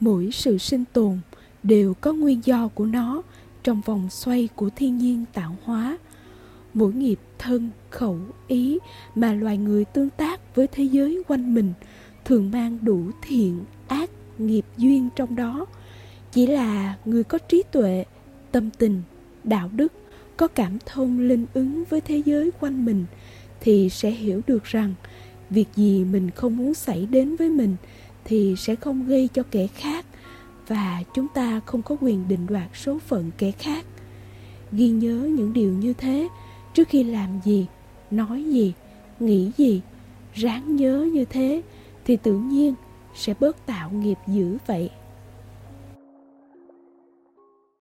mỗi sự sinh tồn đều có nguyên do của nó trong vòng xoay của thiên nhiên tạo hóa. Mỗi nghiệp thân, khẩu, ý mà loài người tương tác với thế giới quanh mình thường mang đủ thiện, ác, nghiệp duyên trong đó. Chỉ là người có trí tuệ, tâm tình, đạo đức, có cảm thông linh ứng với thế giới quanh mình thì sẽ hiểu được rằng việc gì mình không muốn xảy đến với mình thì sẽ không gây cho kẻ khác và chúng ta không có quyền định đoạt số phận kẻ khác. Ghi nhớ những điều như thế, trước khi làm gì, nói gì, nghĩ gì, ráng nhớ như thế thì tự nhiên sẽ bớt tạo nghiệp dữ vậy.